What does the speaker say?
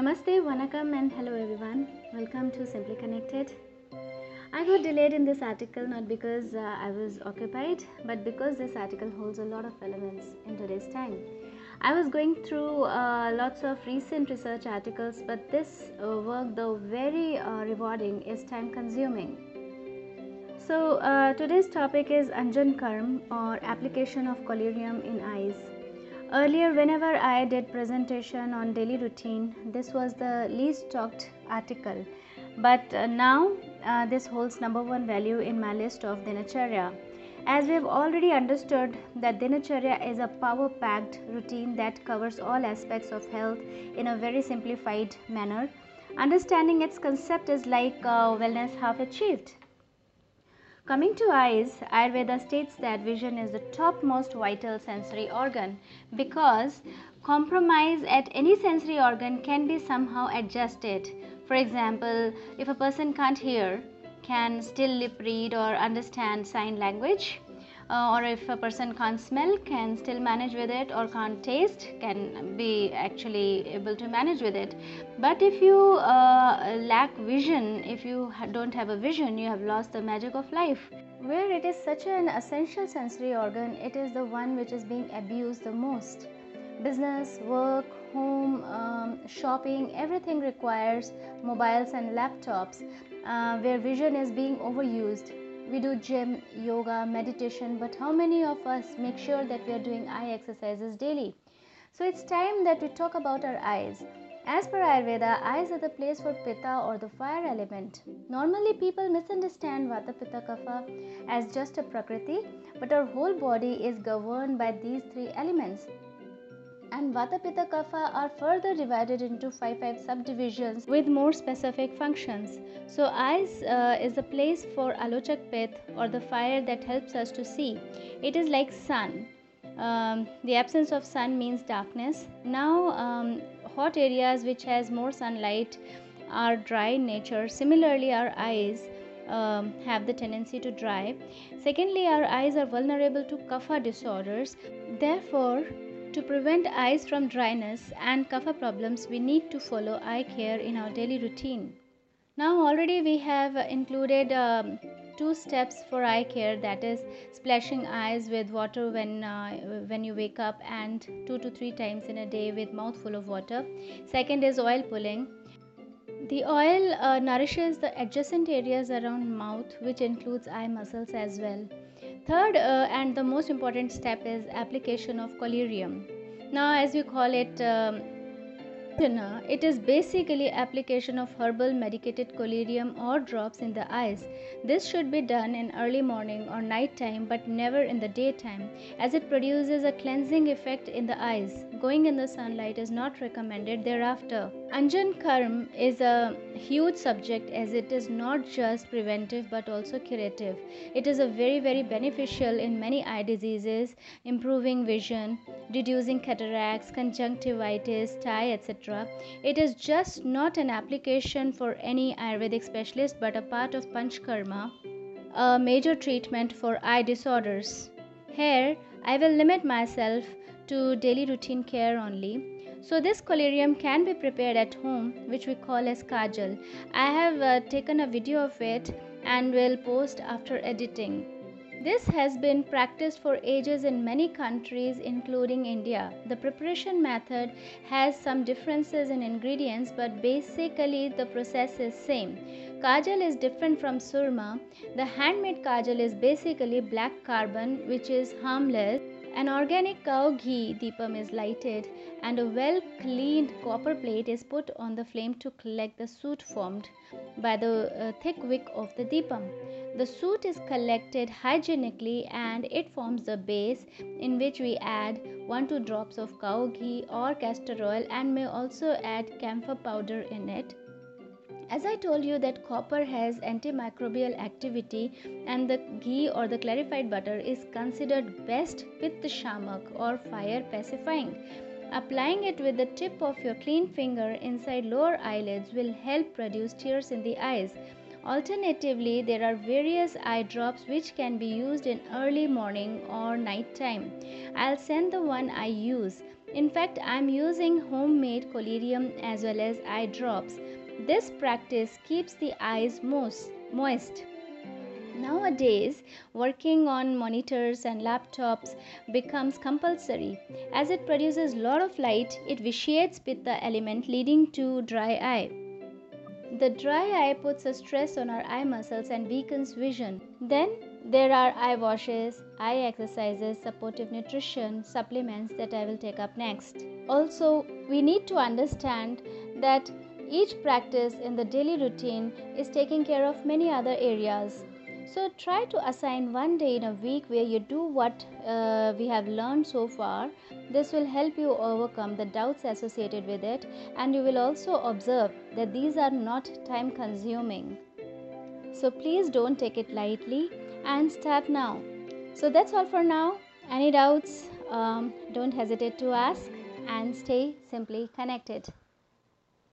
Namaste, Vanakam, and hello everyone. Welcome to Simply Connected. I got delayed in this article not because uh, I was occupied, but because this article holds a lot of elements in today's time. I was going through uh, lots of recent research articles, but this uh, work, though very uh, rewarding, is time consuming. So, uh, today's topic is Anjan Karm or application of collyrium in eyes. Earlier, whenever I did presentation on daily routine, this was the least talked article. But uh, now uh, this holds number one value in my list of Dinacharya. As we have already understood that Dinacharya is a power-packed routine that covers all aspects of health in a very simplified manner. Understanding its concept is like uh, wellness half achieved. Coming to eyes, Ayurveda states that vision is the topmost vital sensory organ because compromise at any sensory organ can be somehow adjusted. For example, if a person can't hear, can still lip read or understand sign language, uh, or if a person can't smell can still manage with it or can't taste can be actually able to manage with it. But if you uh, lack vision if you don't have a vision you have lost the magic of life. Where it is such an essential sensory organ it is the one which is being abused the most. Business work home um, shopping everything requires mobiles and laptops uh, where vision is being overused we do gym, yoga, meditation, but how many of us make sure that we are doing eye exercises daily? So it's time that we talk about our eyes. As per Ayurveda, eyes are the place for Pitta or the fire element. Normally, people misunderstand Vata Pitta Kapha as just a Prakriti, but our whole body is governed by these three elements and Vata Pitta Kapha are further divided into 5 5 subdivisions with more specific functions. So, eyes uh, is a place for Alochak Pit or the fire that helps us to see. It is like sun. Um, the absence of sun means darkness. Now, um, hot areas which has more sunlight are dry in nature. Similarly, our eyes um, have the tendency to dry. Secondly, our eyes are vulnerable to kapha disorders. Therefore, to prevent eyes from dryness and kapha problems, we need to follow eye care in our daily routine. Now, already we have included um, two steps for eye care that is splashing eyes with water when uh, when you wake up and two to three times in a day with mouthful of water. Second is oil pulling. The oil uh, nourishes the adjacent areas around mouth which includes eye muscles as well Third uh, and the most important step is application of collyrium. Now, as we call it, um, it is basically application of herbal medicated collyrium or drops in the eyes. This should be done in early morning or night time but never in the daytime as it produces a cleansing effect in the eyes. Going in the sunlight is not recommended thereafter. Anjan Karm is a huge subject as it is not just preventive but also curative. It is a very very beneficial in many eye diseases, improving vision, reducing cataracts, conjunctivitis, stye, etc. It is just not an application for any Ayurvedic specialist but a part of Panchkarma, a major treatment for eye disorders. Here, I will limit myself to daily routine care only. So this collyrium can be prepared at home which we call as kajal. I have uh, taken a video of it and will post after editing. This has been practiced for ages in many countries, including India. The preparation method has some differences in ingredients, but basically the process is same. Kajal is different from surma. The handmade kajal is basically black carbon, which is harmless. An organic cow ghee deepam is lighted and a well cleaned copper plate is put on the flame to collect the soot formed by the uh, thick wick of the deepam. The soot is collected hygienically and it forms the base in which we add 1 2 drops of cow ghee or castor oil and may also add camphor powder in it. As I told you that copper has antimicrobial activity and the ghee or the clarified butter is considered best with the shamak or fire pacifying. Applying it with the tip of your clean finger inside lower eyelids will help produce tears in the eyes. Alternatively, there are various eye drops which can be used in early morning or night time. I'll send the one I use. In fact, I'm using homemade collyrium as well as eye drops. This practice keeps the eyes moist. Nowadays, working on monitors and laptops becomes compulsory. As it produces lot of light, it vitiates pitta element leading to dry eye. The dry eye puts a stress on our eye muscles and weakens vision. Then there are eye washes, eye exercises, supportive nutrition, supplements that I will take up next. Also, we need to understand that each practice in the daily routine is taking care of many other areas. So, try to assign one day in a week where you do what uh, we have learned so far. This will help you overcome the doubts associated with it, and you will also observe that these are not time consuming. So, please don't take it lightly and start now. So that's all for now. Any doubts, um, don't hesitate to ask and stay simply connected.